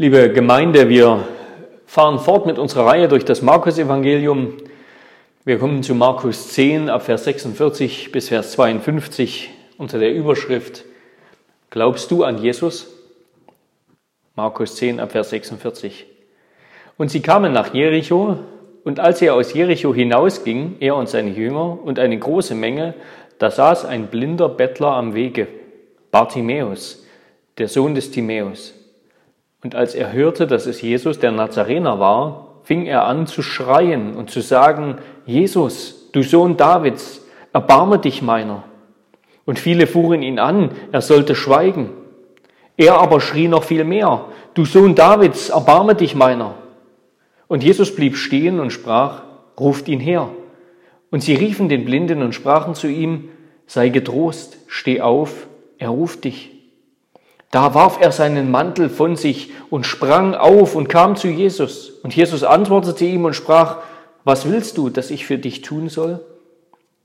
Liebe Gemeinde, wir fahren fort mit unserer Reihe durch das Markus-Evangelium. Wir kommen zu Markus 10 ab Vers 46 bis Vers 52 unter der Überschrift Glaubst du an Jesus? Markus 10 ab Vers 46. Und sie kamen nach Jericho, und als er aus Jericho hinausging, er und seine Jünger und eine große Menge, da saß ein blinder Bettler am Wege, Bartimäus, der Sohn des Timäus. Und als er hörte, dass es Jesus der Nazarener war, fing er an zu schreien und zu sagen, Jesus, du Sohn Davids, erbarme dich meiner. Und viele fuhren ihn an, er sollte schweigen. Er aber schrie noch viel mehr, du Sohn Davids, erbarme dich meiner. Und Jesus blieb stehen und sprach, ruft ihn her. Und sie riefen den Blinden und sprachen zu ihm, sei getrost, steh auf, er ruft dich. Da warf er seinen Mantel von sich und sprang auf und kam zu Jesus. Und Jesus antwortete ihm und sprach, was willst du, dass ich für dich tun soll?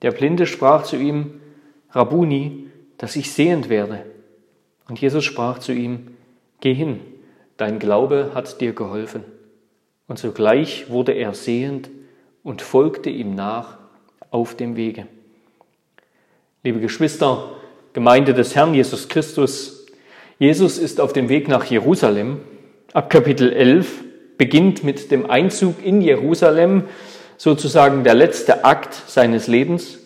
Der Blinde sprach zu ihm, Rabuni, dass ich sehend werde. Und Jesus sprach zu ihm, geh hin, dein Glaube hat dir geholfen. Und sogleich wurde er sehend und folgte ihm nach auf dem Wege. Liebe Geschwister, Gemeinde des Herrn Jesus Christus, Jesus ist auf dem Weg nach Jerusalem. Ab Kapitel 11 beginnt mit dem Einzug in Jerusalem sozusagen der letzte Akt seines Lebens.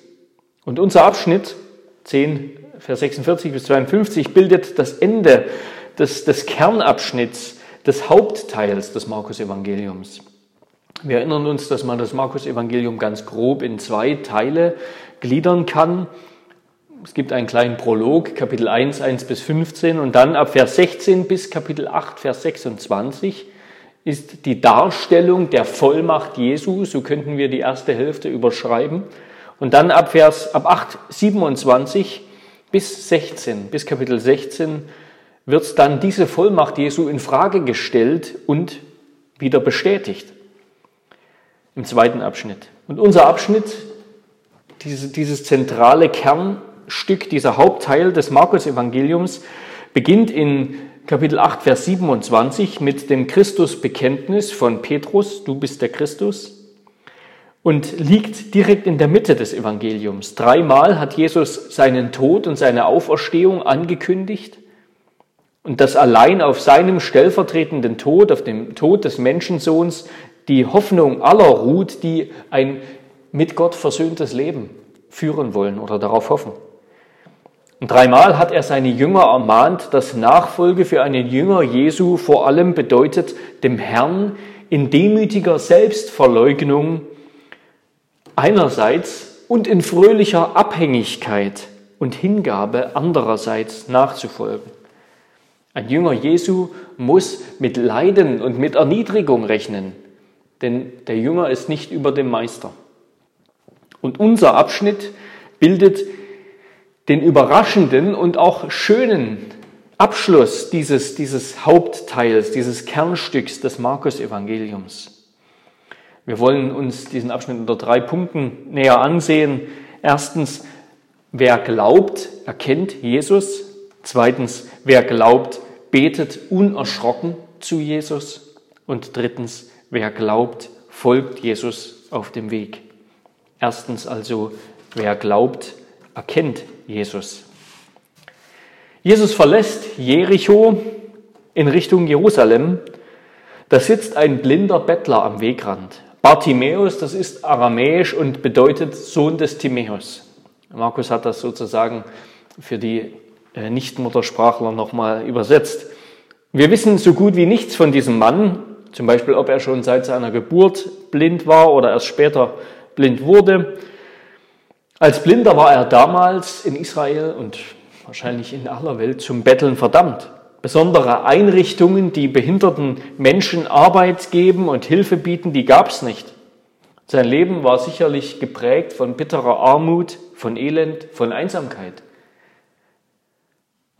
Und unser Abschnitt 10, Vers 46 bis 52 bildet das Ende des, des Kernabschnitts des Hauptteils des Markus-Evangeliums. Wir erinnern uns, dass man das Markus-Evangelium ganz grob in zwei Teile gliedern kann. Es gibt einen kleinen Prolog, Kapitel 1, 1 bis 15 und dann ab Vers 16 bis Kapitel 8, Vers 26 ist die Darstellung der Vollmacht Jesu, so könnten wir die erste Hälfte überschreiben. Und dann ab Vers ab 8, 27 bis 16, bis Kapitel 16 wird dann diese Vollmacht Jesu in Frage gestellt und wieder bestätigt. Im zweiten Abschnitt. Und unser Abschnitt, diese, dieses zentrale Kern, Stück, dieser Hauptteil des Markus-Evangeliums beginnt in Kapitel 8, Vers 27 mit dem Christusbekenntnis von Petrus, du bist der Christus, und liegt direkt in der Mitte des Evangeliums. Dreimal hat Jesus seinen Tod und seine Auferstehung angekündigt und dass allein auf seinem stellvertretenden Tod, auf dem Tod des Menschensohns, die Hoffnung aller ruht, die ein mit Gott versöhntes Leben führen wollen oder darauf hoffen. Und dreimal hat er seine Jünger ermahnt, dass Nachfolge für einen Jünger Jesu vor allem bedeutet, dem Herrn in demütiger Selbstverleugnung einerseits und in fröhlicher Abhängigkeit und Hingabe andererseits nachzufolgen. Ein Jünger Jesu muss mit Leiden und mit Erniedrigung rechnen, denn der Jünger ist nicht über dem Meister. Und unser Abschnitt bildet den überraschenden und auch schönen Abschluss dieses, dieses Hauptteils, dieses Kernstücks des Markus-Evangeliums. Wir wollen uns diesen Abschnitt unter drei Punkten näher ansehen. Erstens, wer glaubt, erkennt Jesus. Zweitens, wer glaubt, betet unerschrocken zu Jesus. Und drittens, wer glaubt, folgt Jesus auf dem Weg. Erstens also, wer glaubt, erkennt Jesus. Jesus verlässt Jericho in Richtung Jerusalem. Da sitzt ein blinder Bettler am Wegrand. Bartimäus, das ist aramäisch und bedeutet Sohn des Timäus. Markus hat das sozusagen für die äh, Nichtmuttersprachler nochmal übersetzt. Wir wissen so gut wie nichts von diesem Mann, zum Beispiel ob er schon seit seiner Geburt blind war oder erst später blind wurde. Als Blinder war er damals in Israel und wahrscheinlich in aller Welt zum Betteln verdammt. Besondere Einrichtungen, die behinderten Menschen Arbeit geben und Hilfe bieten, die gab es nicht. Sein Leben war sicherlich geprägt von bitterer Armut, von Elend, von Einsamkeit.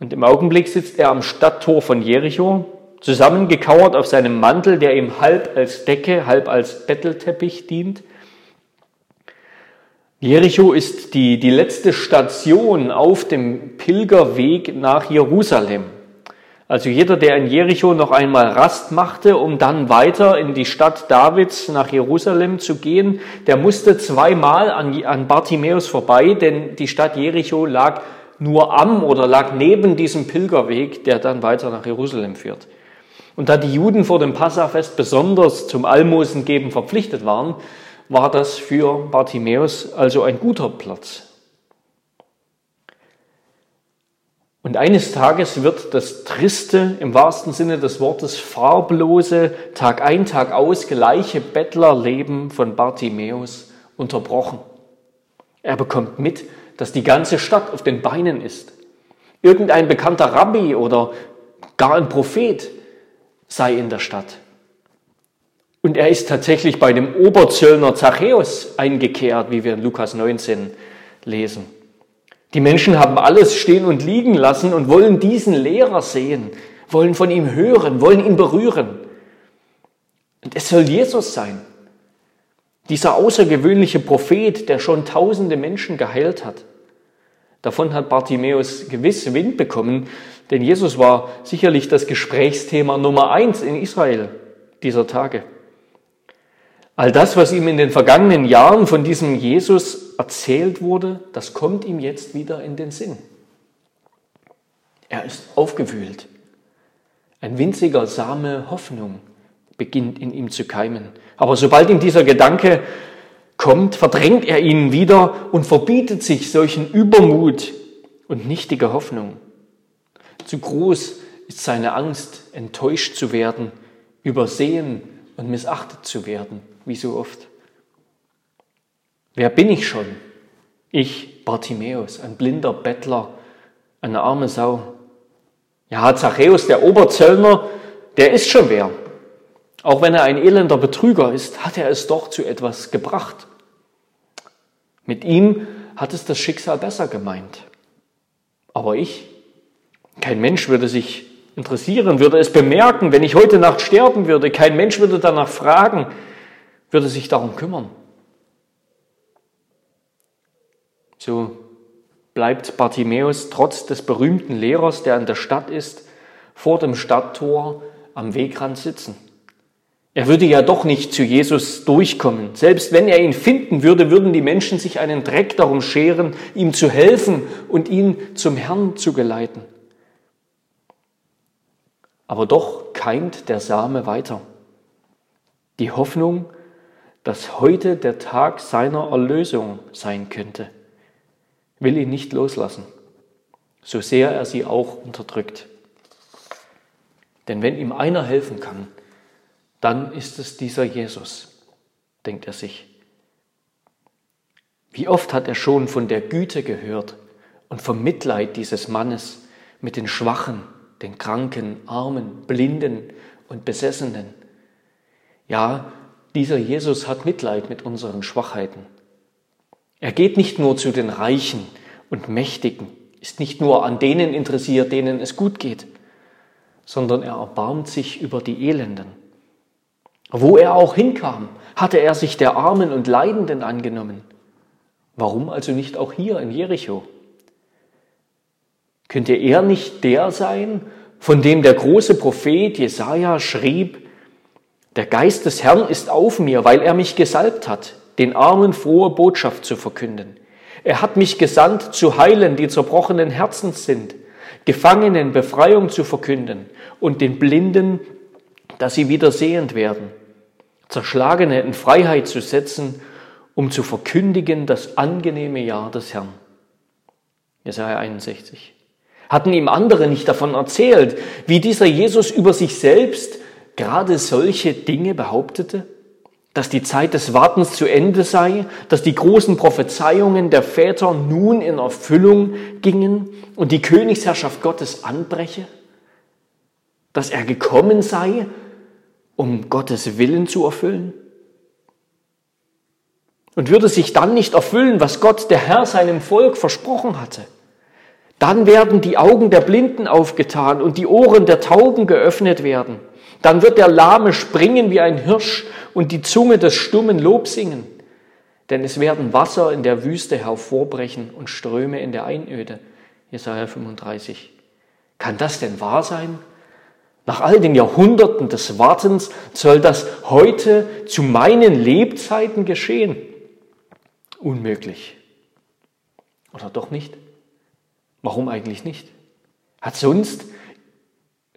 Und im Augenblick sitzt er am Stadttor von Jericho, zusammengekauert auf seinem Mantel, der ihm halb als Decke, halb als Bettelteppich dient Jericho ist die, die letzte Station auf dem Pilgerweg nach Jerusalem. Also jeder, der in Jericho noch einmal Rast machte, um dann weiter in die Stadt Davids nach Jerusalem zu gehen, der musste zweimal an, an Bartimäus vorbei, denn die Stadt Jericho lag nur am oder lag neben diesem Pilgerweg, der dann weiter nach Jerusalem führt. Und da die Juden vor dem Passafest besonders zum Almosengeben verpflichtet waren, war das für Bartimäus also ein guter Platz. Und eines Tages wird das triste, im wahrsten Sinne des Wortes farblose, Tag ein, Tag aus gleiche Bettlerleben von Bartimäus unterbrochen. Er bekommt mit, dass die ganze Stadt auf den Beinen ist. Irgendein bekannter Rabbi oder gar ein Prophet sei in der Stadt. Und er ist tatsächlich bei dem Oberzöllner Zachäus eingekehrt, wie wir in Lukas 19 lesen. Die Menschen haben alles stehen und liegen lassen und wollen diesen Lehrer sehen, wollen von ihm hören, wollen ihn berühren. Und es soll Jesus sein, dieser außergewöhnliche Prophet, der schon tausende Menschen geheilt hat. Davon hat Bartimäus gewiss Wind bekommen, denn Jesus war sicherlich das Gesprächsthema Nummer eins in Israel dieser Tage. All das, was ihm in den vergangenen Jahren von diesem Jesus erzählt wurde, das kommt ihm jetzt wieder in den Sinn. Er ist aufgewühlt. Ein winziger Same Hoffnung beginnt in ihm zu keimen. Aber sobald ihm dieser Gedanke kommt, verdrängt er ihn wieder und verbietet sich solchen Übermut und nichtige Hoffnung. Zu groß ist seine Angst, enttäuscht zu werden, übersehen und missachtet zu werden, wie so oft. Wer bin ich schon? Ich, Bartimäus, ein blinder Bettler, eine arme Sau. Ja, Zachäus, der Oberzöllner, der ist schon wer. Auch wenn er ein elender Betrüger ist, hat er es doch zu etwas gebracht. Mit ihm hat es das Schicksal besser gemeint. Aber ich, kein Mensch würde sich interessieren, würde es bemerken, wenn ich heute Nacht sterben würde. Kein Mensch würde danach fragen, würde sich darum kümmern. So bleibt Bartimäus trotz des berühmten Lehrers, der in der Stadt ist, vor dem Stadttor am Wegrand sitzen. Er würde ja doch nicht zu Jesus durchkommen. Selbst wenn er ihn finden würde, würden die Menschen sich einen Dreck darum scheren, ihm zu helfen und ihn zum Herrn zu geleiten. Aber doch keimt der Same weiter. Die Hoffnung, dass heute der Tag seiner Erlösung sein könnte, will ihn nicht loslassen, so sehr er sie auch unterdrückt. Denn wenn ihm einer helfen kann, dann ist es dieser Jesus, denkt er sich. Wie oft hat er schon von der Güte gehört und vom Mitleid dieses Mannes mit den Schwachen, den Kranken, Armen, Blinden und Besessenen. Ja, dieser Jesus hat Mitleid mit unseren Schwachheiten. Er geht nicht nur zu den Reichen und Mächtigen, ist nicht nur an denen interessiert, denen es gut geht, sondern er erbarmt sich über die Elenden. Wo er auch hinkam, hatte er sich der Armen und Leidenden angenommen. Warum also nicht auch hier in Jericho? Könnte er nicht der sein, von dem der große Prophet Jesaja schrieb, der Geist des Herrn ist auf mir, weil er mich gesalbt hat, den Armen frohe Botschaft zu verkünden. Er hat mich gesandt, zu heilen, die zerbrochenen Herzens sind, Gefangenen Befreiung zu verkünden und den Blinden, dass sie wieder sehend werden, Zerschlagene in Freiheit zu setzen, um zu verkündigen das angenehme Jahr des Herrn. Jesaja 61. Hatten ihm andere nicht davon erzählt, wie dieser Jesus über sich selbst gerade solche Dinge behauptete? Dass die Zeit des Wartens zu Ende sei, dass die großen Prophezeiungen der Väter nun in Erfüllung gingen und die Königsherrschaft Gottes anbreche? Dass er gekommen sei, um Gottes Willen zu erfüllen? Und würde sich dann nicht erfüllen, was Gott, der Herr, seinem Volk versprochen hatte? Dann werden die Augen der Blinden aufgetan und die Ohren der Tauben geöffnet werden. Dann wird der Lahme springen wie ein Hirsch und die Zunge des Stummen Lob singen. Denn es werden Wasser in der Wüste hervorbrechen und Ströme in der Einöde. Jesaja 35. Kann das denn wahr sein, Nach all den Jahrhunderten des Wartens soll das heute zu meinen Lebzeiten geschehen. Unmöglich. Oder doch nicht? Warum eigentlich nicht? Hat sonst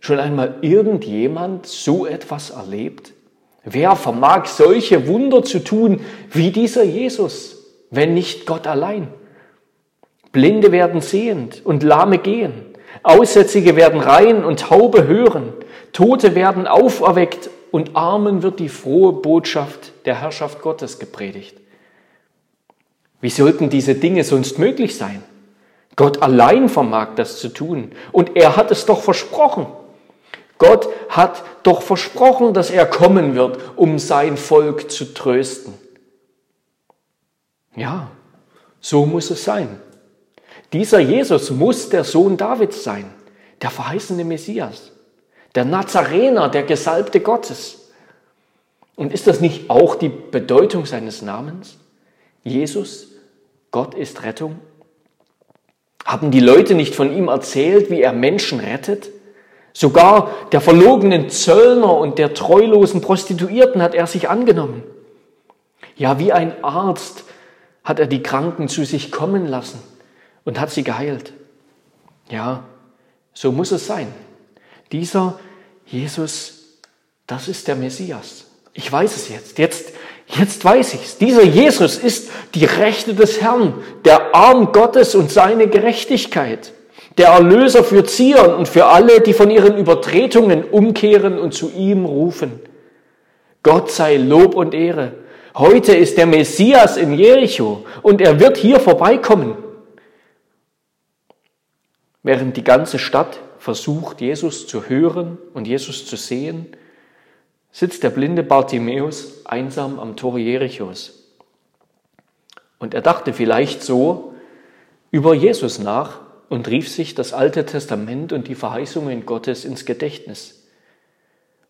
schon einmal irgendjemand so etwas erlebt? Wer vermag solche Wunder zu tun wie dieser Jesus, wenn nicht Gott allein? Blinde werden sehend und Lahme gehen. Aussätzige werden rein und Taube hören. Tote werden auferweckt und Armen wird die frohe Botschaft der Herrschaft Gottes gepredigt. Wie sollten diese Dinge sonst möglich sein? Gott allein vermag das zu tun und er hat es doch versprochen. Gott hat doch versprochen, dass er kommen wird, um sein Volk zu trösten. Ja, so muss es sein. Dieser Jesus muss der Sohn Davids sein, der verheißene Messias, der Nazarener, der Gesalbte Gottes. Und ist das nicht auch die Bedeutung seines Namens? Jesus, Gott ist Rettung? Haben die Leute nicht von ihm erzählt, wie er Menschen rettet? Sogar der verlogenen Zöllner und der treulosen Prostituierten hat er sich angenommen. Ja, wie ein Arzt hat er die Kranken zu sich kommen lassen und hat sie geheilt. Ja, so muss es sein. Dieser Jesus, das ist der Messias. Ich weiß es jetzt. Jetzt, jetzt weiß ich es. Dieser Jesus ist die Rechte des Herrn, der Arm Gottes und seine Gerechtigkeit der Erlöser für Zion und für alle, die von ihren Übertretungen umkehren und zu ihm rufen. Gott sei Lob und Ehre. Heute ist der Messias in Jericho und er wird hier vorbeikommen. Während die ganze Stadt versucht, Jesus zu hören und Jesus zu sehen, sitzt der blinde Bartimäus einsam am Tor Jerichos. Und er dachte vielleicht so über Jesus nach, und rief sich das Alte Testament und die Verheißungen Gottes ins Gedächtnis.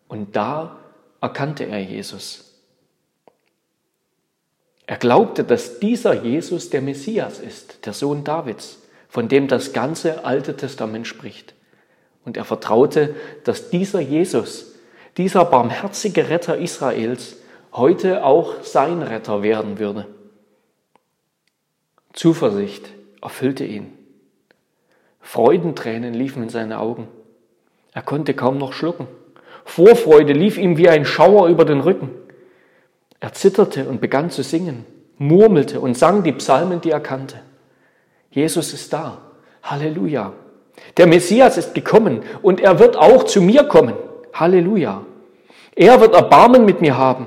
Und da erkannte er Jesus. Er glaubte, dass dieser Jesus der Messias ist, der Sohn Davids, von dem das ganze Alte Testament spricht. Und er vertraute, dass dieser Jesus, dieser barmherzige Retter Israels, heute auch sein Retter werden würde. Zuversicht erfüllte ihn. Freudentränen liefen in seine Augen. Er konnte kaum noch schlucken. Vorfreude lief ihm wie ein Schauer über den Rücken. Er zitterte und begann zu singen, murmelte und sang die Psalmen, die er kannte. Jesus ist da. Halleluja. Der Messias ist gekommen und er wird auch zu mir kommen. Halleluja. Er wird Erbarmen mit mir haben,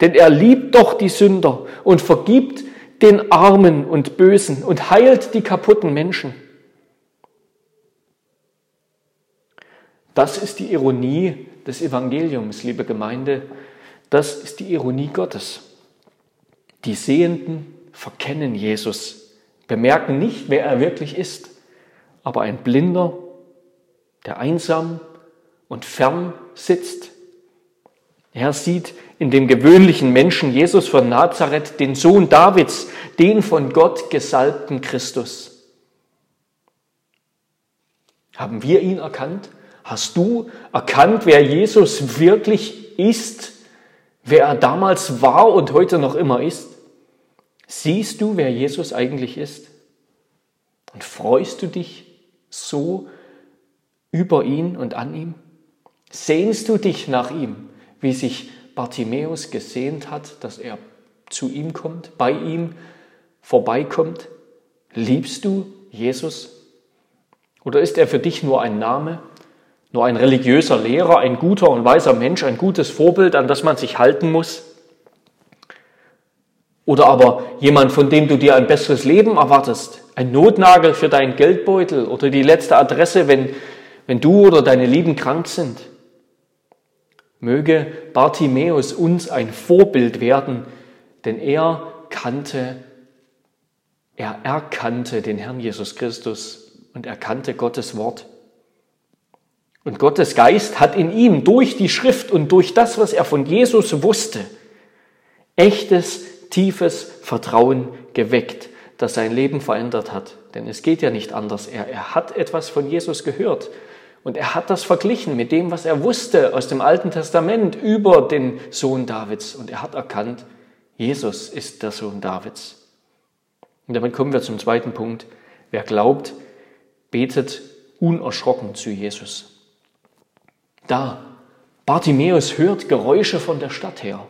denn er liebt doch die Sünder und vergibt den Armen und Bösen und heilt die kaputten Menschen. Das ist die Ironie des Evangeliums, liebe Gemeinde. Das ist die Ironie Gottes. Die Sehenden verkennen Jesus, bemerken nicht, wer er wirklich ist. Aber ein Blinder, der einsam und fern sitzt, er sieht in dem gewöhnlichen Menschen Jesus von Nazareth den Sohn Davids, den von Gott gesalbten Christus. Haben wir ihn erkannt? Hast du erkannt, wer Jesus wirklich ist, wer er damals war und heute noch immer ist? Siehst du, wer Jesus eigentlich ist? Und freust du dich so über ihn und an ihm? Sehnst du dich nach ihm, wie sich Bartimäus gesehnt hat, dass er zu ihm kommt, bei ihm vorbeikommt? Liebst du Jesus? Oder ist er für dich nur ein Name, nur ein religiöser Lehrer, ein guter und weiser Mensch, ein gutes Vorbild, an das man sich halten muss? Oder aber jemand, von dem du dir ein besseres Leben erwartest, ein Notnagel für deinen Geldbeutel oder die letzte Adresse, wenn, wenn du oder deine Lieben krank sind? Möge Bartimäus uns ein Vorbild werden, denn er kannte, er erkannte den Herrn Jesus Christus und erkannte Gottes Wort. Und Gottes Geist hat in ihm durch die Schrift und durch das, was er von Jesus wusste, echtes, tiefes Vertrauen geweckt, das sein Leben verändert hat. Denn es geht ja nicht anders. Er, er hat etwas von Jesus gehört. Und er hat das verglichen mit dem, was er wusste aus dem Alten Testament über den Sohn Davids. Und er hat erkannt, Jesus ist der Sohn Davids. Und damit kommen wir zum zweiten Punkt. Wer glaubt, betet unerschrocken zu Jesus. Da, Bartimäus hört Geräusche von der Stadt her.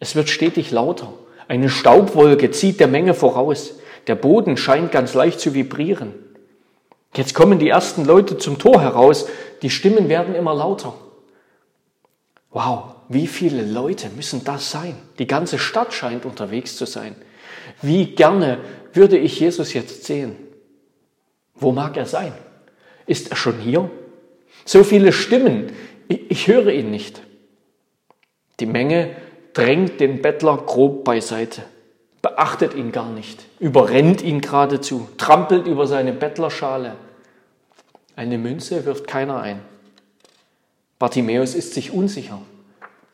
Es wird stetig lauter. Eine Staubwolke zieht der Menge voraus. Der Boden scheint ganz leicht zu vibrieren. Jetzt kommen die ersten Leute zum Tor heraus. Die Stimmen werden immer lauter. Wow, wie viele Leute müssen das sein? Die ganze Stadt scheint unterwegs zu sein. Wie gerne würde ich Jesus jetzt sehen? Wo mag er sein? Ist er schon hier? So viele Stimmen, ich höre ihn nicht. Die Menge drängt den Bettler grob beiseite, beachtet ihn gar nicht, überrennt ihn geradezu, trampelt über seine Bettlerschale. Eine Münze wirft keiner ein. Bartimäus ist sich unsicher.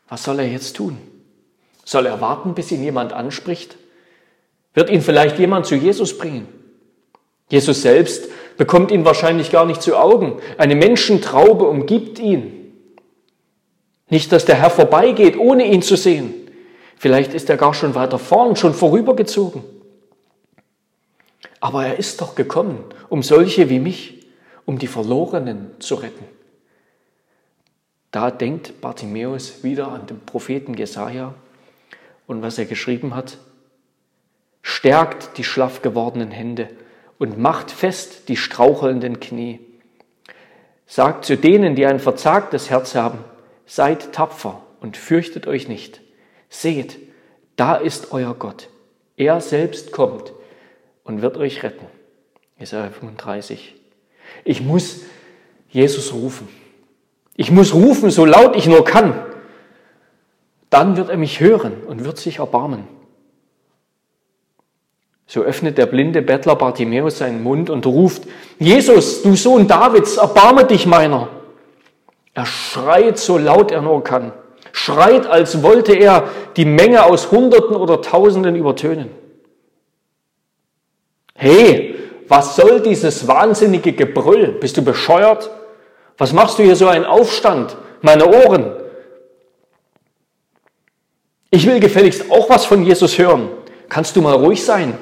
Was soll er jetzt tun? Soll er warten, bis ihn jemand anspricht? Wird ihn vielleicht jemand zu Jesus bringen? Jesus selbst bekommt ihn wahrscheinlich gar nicht zu Augen. Eine Menschentraube umgibt ihn. Nicht, dass der Herr vorbeigeht, ohne ihn zu sehen. Vielleicht ist er gar schon weiter vorn, schon vorübergezogen. Aber er ist doch gekommen, um solche wie mich, um die Verlorenen zu retten. Da denkt Bartimäus wieder an den Propheten Jesaja und was er geschrieben hat. Stärkt die schlaff gewordenen Hände und macht fest die strauchelnden Knie. Sagt zu denen, die ein verzagtes Herz haben, seid tapfer und fürchtet euch nicht. Seht, da ist euer Gott. Er selbst kommt und wird euch retten. Jesaja 35. Ich muss Jesus rufen. Ich muss rufen, so laut ich nur kann. Dann wird er mich hören und wird sich erbarmen. So öffnet der blinde Bettler Bartimäus seinen Mund und ruft, Jesus, du Sohn Davids, erbarme dich meiner. Er schreit so laut er nur kann, schreit, als wollte er die Menge aus Hunderten oder Tausenden übertönen. Hey, was soll dieses wahnsinnige Gebrüll? Bist du bescheuert? Was machst du hier so einen Aufstand? Meine Ohren. Ich will gefälligst auch was von Jesus hören. Kannst du mal ruhig sein?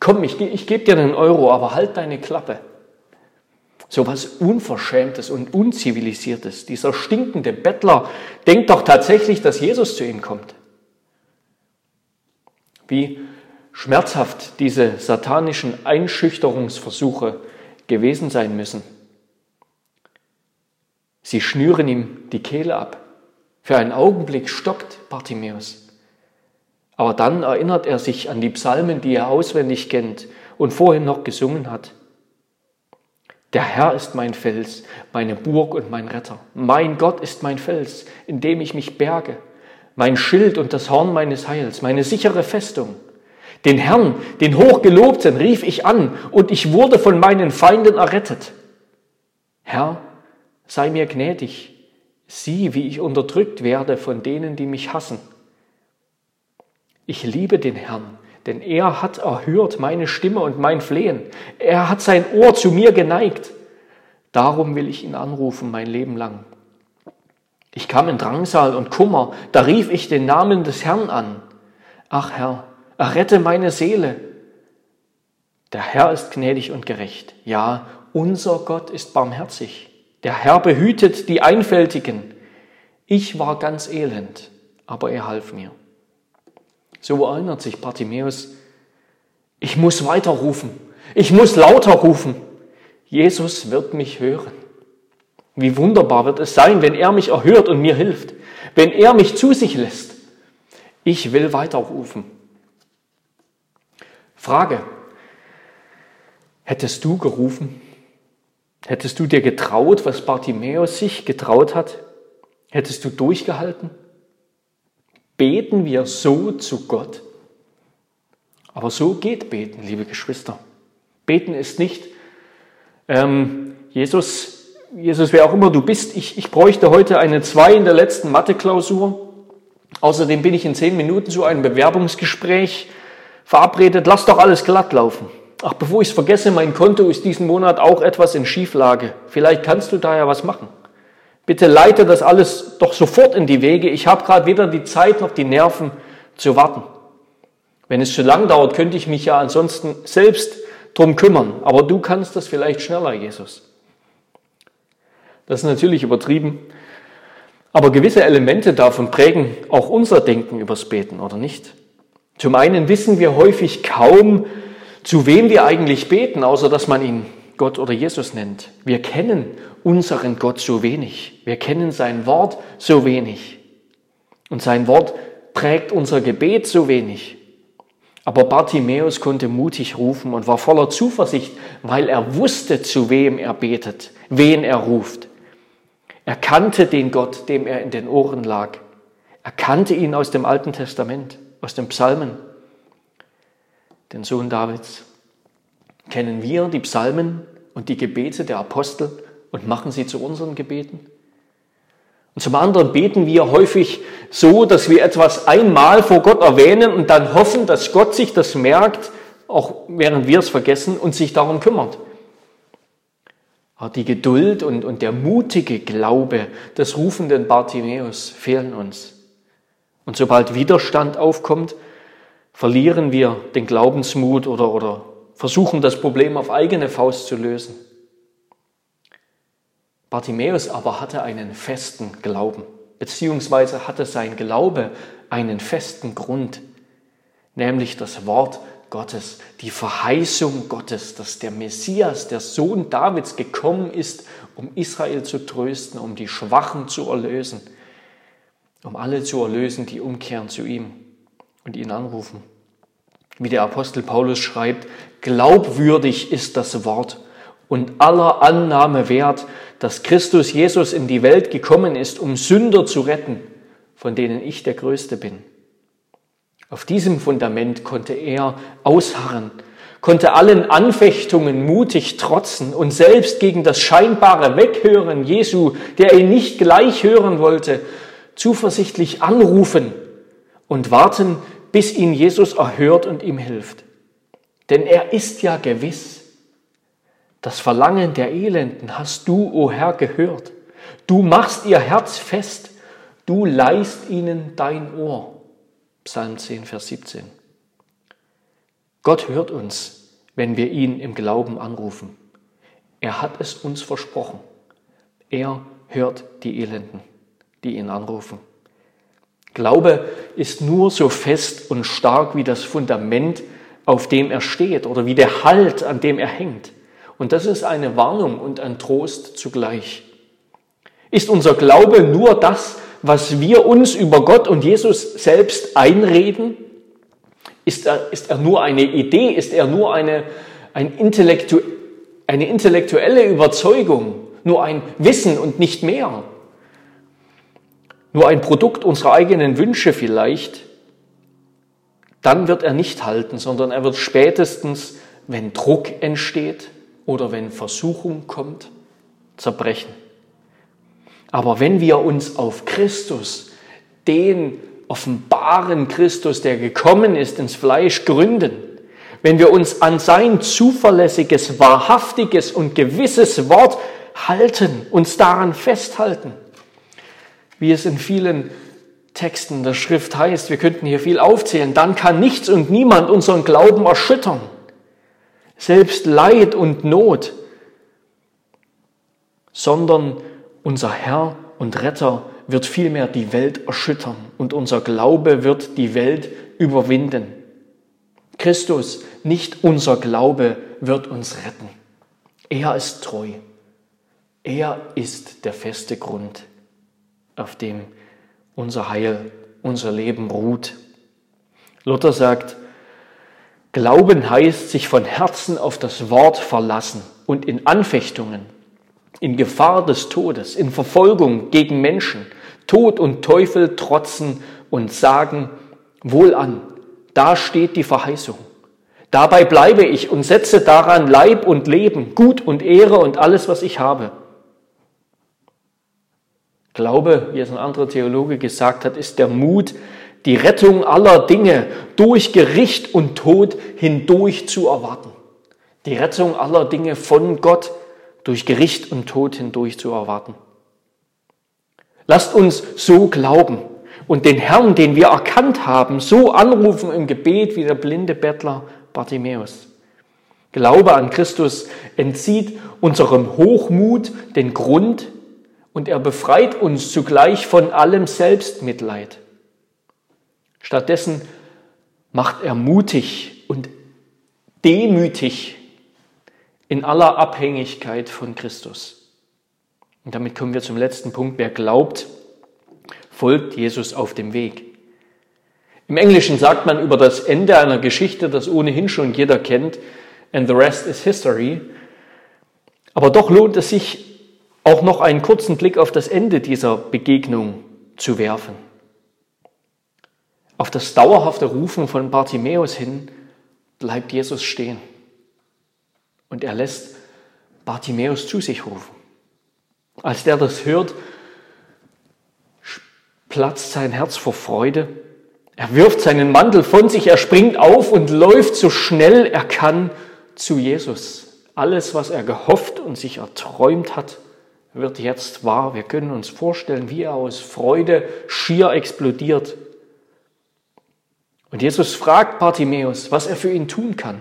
Komm, ich, ich gebe dir einen Euro, aber halt deine Klappe. So was Unverschämtes und Unzivilisiertes. Dieser stinkende Bettler denkt doch tatsächlich, dass Jesus zu ihm kommt. Wie schmerzhaft diese satanischen Einschüchterungsversuche gewesen sein müssen. Sie schnüren ihm die Kehle ab. Für einen Augenblick stockt Bartimäus. Aber dann erinnert er sich an die Psalmen, die er auswendig kennt und vorhin noch gesungen hat. Der Herr ist mein Fels, meine Burg und mein Retter. Mein Gott ist mein Fels, in dem ich mich berge, mein Schild und das Horn meines Heils, meine sichere Festung. Den Herrn, den Hochgelobten, rief ich an, und ich wurde von meinen Feinden errettet. Herr, sei mir gnädig, sieh, wie ich unterdrückt werde von denen, die mich hassen. Ich liebe den Herrn, denn er hat erhört meine Stimme und mein Flehen. Er hat sein Ohr zu mir geneigt. Darum will ich ihn anrufen mein Leben lang. Ich kam in Drangsal und Kummer, da rief ich den Namen des Herrn an. Ach Herr, errette meine Seele. Der Herr ist gnädig und gerecht. Ja, unser Gott ist barmherzig. Der Herr behütet die Einfältigen. Ich war ganz elend, aber er half mir. So erinnert sich Bartimäus, ich muss weiter rufen, ich muss lauter rufen. Jesus wird mich hören. Wie wunderbar wird es sein, wenn er mich erhört und mir hilft, wenn er mich zu sich lässt. Ich will weiter rufen. Frage, hättest du gerufen? Hättest du dir getraut, was Bartimäus sich getraut hat? Hättest du durchgehalten? Beten wir so zu Gott. Aber so geht Beten, liebe Geschwister. Beten ist nicht, ähm, Jesus, Jesus, wer auch immer du bist, ich, ich bräuchte heute eine 2 in der letzten Mathe-Klausur. Außerdem bin ich in zehn Minuten zu einem Bewerbungsgespräch verabredet. Lass doch alles glatt laufen. ach, bevor ich es vergesse, mein Konto ist diesen Monat auch etwas in Schieflage. Vielleicht kannst du da ja was machen. Bitte leite das alles doch sofort in die Wege. Ich habe gerade weder die Zeit noch die Nerven zu warten. Wenn es zu lang dauert, könnte ich mich ja ansonsten selbst drum kümmern. Aber du kannst das vielleicht schneller, Jesus. Das ist natürlich übertrieben. Aber gewisse Elemente davon prägen auch unser Denken übers Beten, oder nicht? Zum einen wissen wir häufig kaum, zu wem wir eigentlich beten, außer dass man ihn Gott oder Jesus nennt. Wir kennen unseren Gott so wenig. Wir kennen sein Wort so wenig. Und sein Wort prägt unser Gebet so wenig. Aber Bartimäus konnte mutig rufen und war voller Zuversicht, weil er wusste, zu wem er betet, wen er ruft. Er kannte den Gott, dem er in den Ohren lag. Er kannte ihn aus dem Alten Testament, aus den Psalmen. Den Sohn Davids. Kennen wir die Psalmen und die Gebete der Apostel und machen sie zu unseren Gebeten? Und zum anderen beten wir häufig so, dass wir etwas einmal vor Gott erwähnen und dann hoffen, dass Gott sich das merkt, auch während wir es vergessen und sich darum kümmert. Aber die Geduld und, und der mutige Glaube des rufenden Bartimäus fehlen uns. Und sobald Widerstand aufkommt, verlieren wir den Glaubensmut oder, oder versuchen das Problem auf eigene Faust zu lösen. Bartimäus aber hatte einen festen Glauben, beziehungsweise hatte sein Glaube einen festen Grund, nämlich das Wort Gottes, die Verheißung Gottes, dass der Messias, der Sohn Davids, gekommen ist, um Israel zu trösten, um die Schwachen zu erlösen, um alle zu erlösen, die umkehren zu ihm und ihn anrufen. Wie der Apostel Paulus schreibt, glaubwürdig ist das Wort und aller Annahme wert, dass Christus Jesus in die Welt gekommen ist, um Sünder zu retten, von denen ich der Größte bin. Auf diesem Fundament konnte er ausharren, konnte allen Anfechtungen mutig trotzen und selbst gegen das scheinbare Weghören Jesu, der ihn nicht gleich hören wollte, zuversichtlich anrufen und warten, bis ihn Jesus erhört und ihm hilft. Denn er ist ja gewiss, das Verlangen der Elenden hast du, o oh Herr, gehört. Du machst ihr Herz fest, du leist ihnen dein Ohr. Psalm 10, Vers 17. Gott hört uns, wenn wir ihn im Glauben anrufen. Er hat es uns versprochen. Er hört die Elenden, die ihn anrufen. Glaube ist nur so fest und stark wie das Fundament, auf dem er steht oder wie der Halt, an dem er hängt. Und das ist eine Warnung und ein Trost zugleich. Ist unser Glaube nur das, was wir uns über Gott und Jesus selbst einreden? Ist er, ist er nur eine Idee? Ist er nur eine, ein Intellektu eine intellektuelle Überzeugung? Nur ein Wissen und nicht mehr? Nur ein Produkt unserer eigenen Wünsche vielleicht? Dann wird er nicht halten, sondern er wird spätestens, wenn Druck entsteht, oder wenn Versuchung kommt, zerbrechen. Aber wenn wir uns auf Christus, den offenbaren Christus, der gekommen ist, ins Fleisch gründen, wenn wir uns an sein zuverlässiges, wahrhaftiges und gewisses Wort halten, uns daran festhalten, wie es in vielen Texten der Schrift heißt, wir könnten hier viel aufzählen, dann kann nichts und niemand unseren Glauben erschüttern selbst Leid und Not, sondern unser Herr und Retter wird vielmehr die Welt erschüttern und unser Glaube wird die Welt überwinden. Christus, nicht unser Glaube, wird uns retten. Er ist treu. Er ist der feste Grund, auf dem unser Heil, unser Leben ruht. Luther sagt, Glauben heißt sich von Herzen auf das Wort verlassen und in Anfechtungen, in Gefahr des Todes, in Verfolgung gegen Menschen, Tod und Teufel trotzen und sagen, wohlan, da steht die Verheißung. Dabei bleibe ich und setze daran Leib und Leben, Gut und Ehre und alles, was ich habe. Glaube, wie es ein anderer Theologe gesagt hat, ist der Mut, die Rettung aller Dinge durch Gericht und Tod hindurch zu erwarten. die Rettung aller Dinge von Gott durch Gericht und Tod hindurch zu erwarten. Lasst uns so glauben und den Herrn, den wir erkannt haben, so anrufen im Gebet wie der blinde Bettler Bartimäus. Glaube an Christus entzieht unserem Hochmut den Grund und er befreit uns zugleich von allem Selbstmitleid. Stattdessen macht er mutig und demütig in aller Abhängigkeit von Christus. Und damit kommen wir zum letzten Punkt. Wer glaubt, folgt Jesus auf dem Weg. Im Englischen sagt man über das Ende einer Geschichte, das ohnehin schon jeder kennt, and the rest is history. Aber doch lohnt es sich auch noch einen kurzen Blick auf das Ende dieser Begegnung zu werfen. Auf das dauerhafte Rufen von Bartimäus hin bleibt Jesus stehen. Und er lässt Bartimäus zu sich rufen. Als der das hört, platzt sein Herz vor Freude. Er wirft seinen Mantel von sich, er springt auf und läuft so schnell er kann zu Jesus. Alles, was er gehofft und sich erträumt hat, wird jetzt wahr. Wir können uns vorstellen, wie er aus Freude schier explodiert. Und Jesus fragt Bartimäus, was er für ihn tun kann.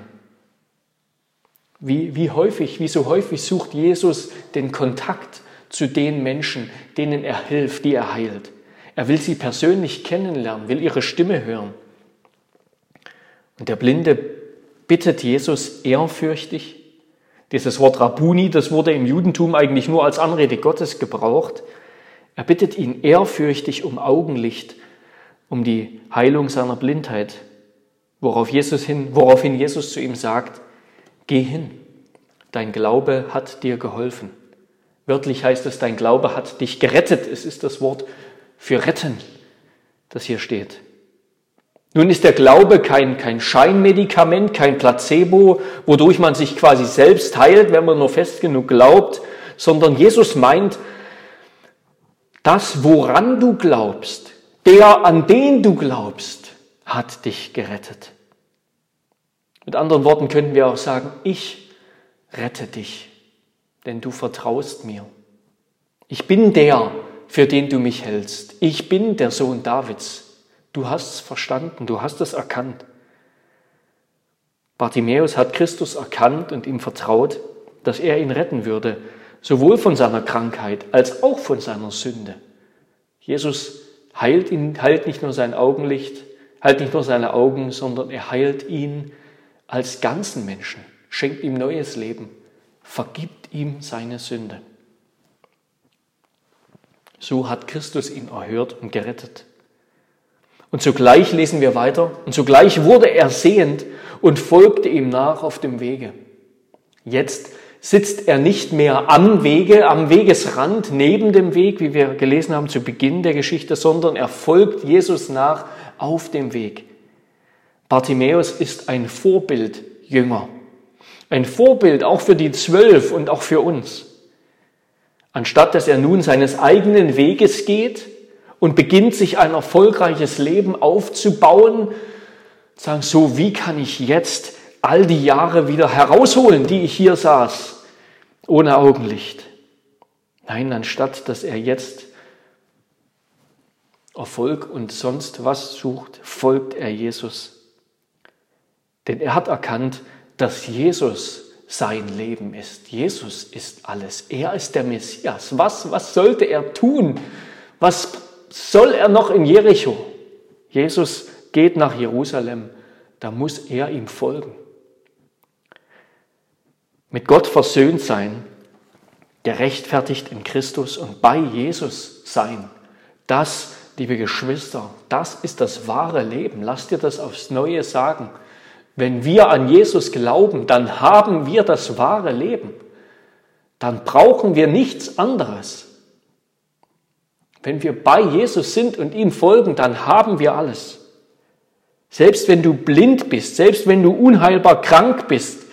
Wie, wie häufig, wie so häufig sucht Jesus den Kontakt zu den Menschen, denen er hilft, die er heilt. Er will sie persönlich kennenlernen, will ihre Stimme hören. Und der Blinde bittet Jesus ehrfürchtig. Dieses Wort Rabuni, das wurde im Judentum eigentlich nur als Anrede Gottes gebraucht. Er bittet ihn ehrfürchtig um Augenlicht, um die Heilung seiner Blindheit, worauf Jesus hin, woraufhin Jesus zu ihm sagt, geh hin, dein Glaube hat dir geholfen. Wörtlich heißt es, dein Glaube hat dich gerettet. Es ist das Wort für retten, das hier steht. Nun ist der Glaube kein, kein Scheinmedikament, kein Placebo, wodurch man sich quasi selbst heilt, wenn man nur fest genug glaubt, sondern Jesus meint, das, woran du glaubst, der, an den du glaubst, hat dich gerettet. Mit anderen Worten könnten wir auch sagen, ich rette dich, denn du vertraust mir. Ich bin der, für den du mich hältst. Ich bin der Sohn Davids. Du hast es verstanden, du hast es erkannt. Bartimäus hat Christus erkannt und ihm vertraut, dass er ihn retten würde, sowohl von seiner Krankheit als auch von seiner Sünde. Jesus heilt ihn, heilt nicht nur sein Augenlicht, heilt nicht nur seine Augen, sondern er heilt ihn als ganzen Menschen, schenkt ihm neues Leben, vergibt ihm seine Sünde. So hat Christus ihn erhört und gerettet. Und zugleich lesen wir weiter, und zugleich wurde er sehend und folgte ihm nach auf dem Wege. Jetzt sitzt er nicht mehr am Wege, am Wegesrand, neben dem Weg, wie wir gelesen haben zu Beginn der Geschichte, sondern er folgt Jesus nach auf dem Weg. Bartimäus ist ein Vorbildjünger. Ein Vorbild auch für die Zwölf und auch für uns. Anstatt dass er nun seines eigenen Weges geht und beginnt, sich ein erfolgreiches Leben aufzubauen, sagen, so wie kann ich jetzt all die Jahre wieder herausholen, die ich hier saß, ohne Augenlicht. Nein, anstatt dass er jetzt Erfolg und sonst was sucht, folgt er Jesus. Denn er hat erkannt, dass Jesus sein Leben ist. Jesus ist alles. Er ist der Messias. Was, was sollte er tun? Was soll er noch in Jericho? Jesus geht nach Jerusalem. Da muss er ihm folgen. Mit Gott versöhnt sein, gerechtfertigt in Christus und bei Jesus sein. Das, liebe Geschwister, das ist das wahre Leben. Lass dir das aufs Neue sagen. Wenn wir an Jesus glauben, dann haben wir das wahre Leben. Dann brauchen wir nichts anderes. Wenn wir bei Jesus sind und ihm folgen, dann haben wir alles. Selbst wenn du blind bist, selbst wenn du unheilbar krank bist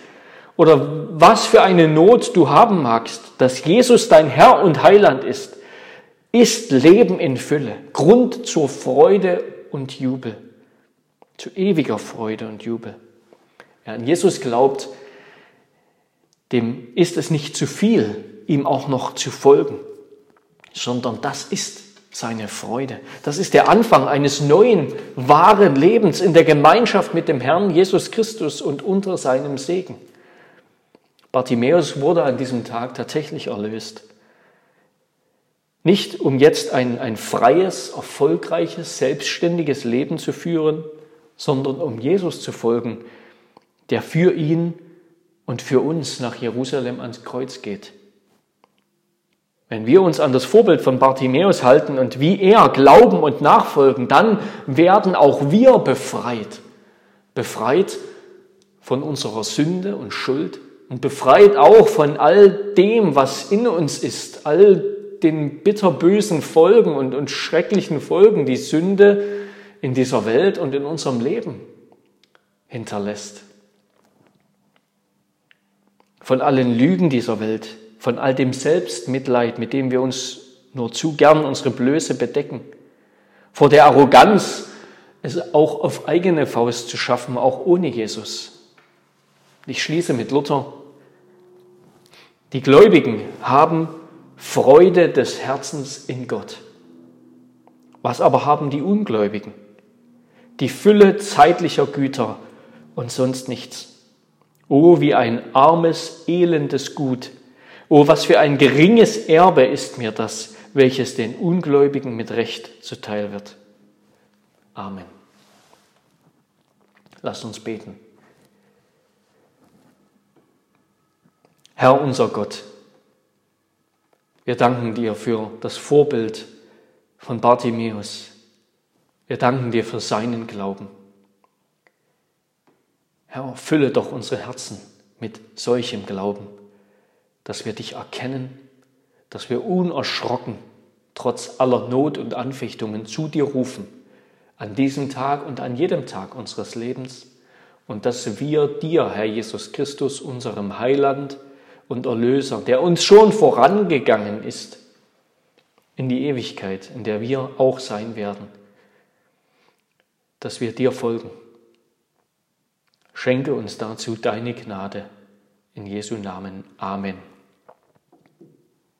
oder was für eine Not du haben magst, dass Jesus dein Herr und Heiland ist, ist Leben in Fülle, Grund zur Freude und Jubel, zu ewiger Freude und Jubel. Wer an Jesus glaubt, dem ist es nicht zu viel, ihm auch noch zu folgen, sondern das ist seine Freude. Das ist der Anfang eines neuen, wahren Lebens in der Gemeinschaft mit dem Herrn Jesus Christus und unter seinem Segen. Bartimäus wurde an diesem Tag tatsächlich erlöst. Nicht um jetzt ein, ein freies, erfolgreiches, selbstständiges Leben zu führen, sondern um Jesus zu folgen, der für ihn und für uns nach Jerusalem ans Kreuz geht. Wenn wir uns an das Vorbild von Bartimäus halten und wie er glauben und nachfolgen, dann werden auch wir befreit. Befreit von unserer Sünde und Schuld und befreit auch von all dem, was in uns ist, all den bitterbösen Folgen und, und schrecklichen Folgen, die Sünde in dieser Welt und in unserem Leben hinterlässt. Von allen Lügen dieser Welt, von all dem Selbstmitleid, mit dem wir uns nur zu gern unsere Blöße bedecken, vor der Arroganz, es auch auf eigene Faust zu schaffen, auch ohne Jesus. Ich schließe mit Luther. Die Gläubigen haben Freude des Herzens in Gott. Was aber haben die Ungläubigen? Die Fülle zeitlicher Güter und sonst nichts. Oh, wie ein armes, elendes Gut Oh, was für ein geringes Erbe ist mir das, welches den Ungläubigen mit Recht zuteil wird. Amen. Lass uns beten. Herr unser Gott, wir danken dir für das Vorbild von Bartimäus. Wir danken dir für seinen Glauben. Herr, fülle doch unsere Herzen mit solchem Glauben dass wir dich erkennen, dass wir unerschrocken, trotz aller Not und Anfechtungen, zu dir rufen, an diesem Tag und an jedem Tag unseres Lebens, und dass wir dir, Herr Jesus Christus, unserem Heiland und Erlöser, der uns schon vorangegangen ist, in die Ewigkeit, in der wir auch sein werden, dass wir dir folgen. Schenke uns dazu deine Gnade. In Jesu Namen. Amen.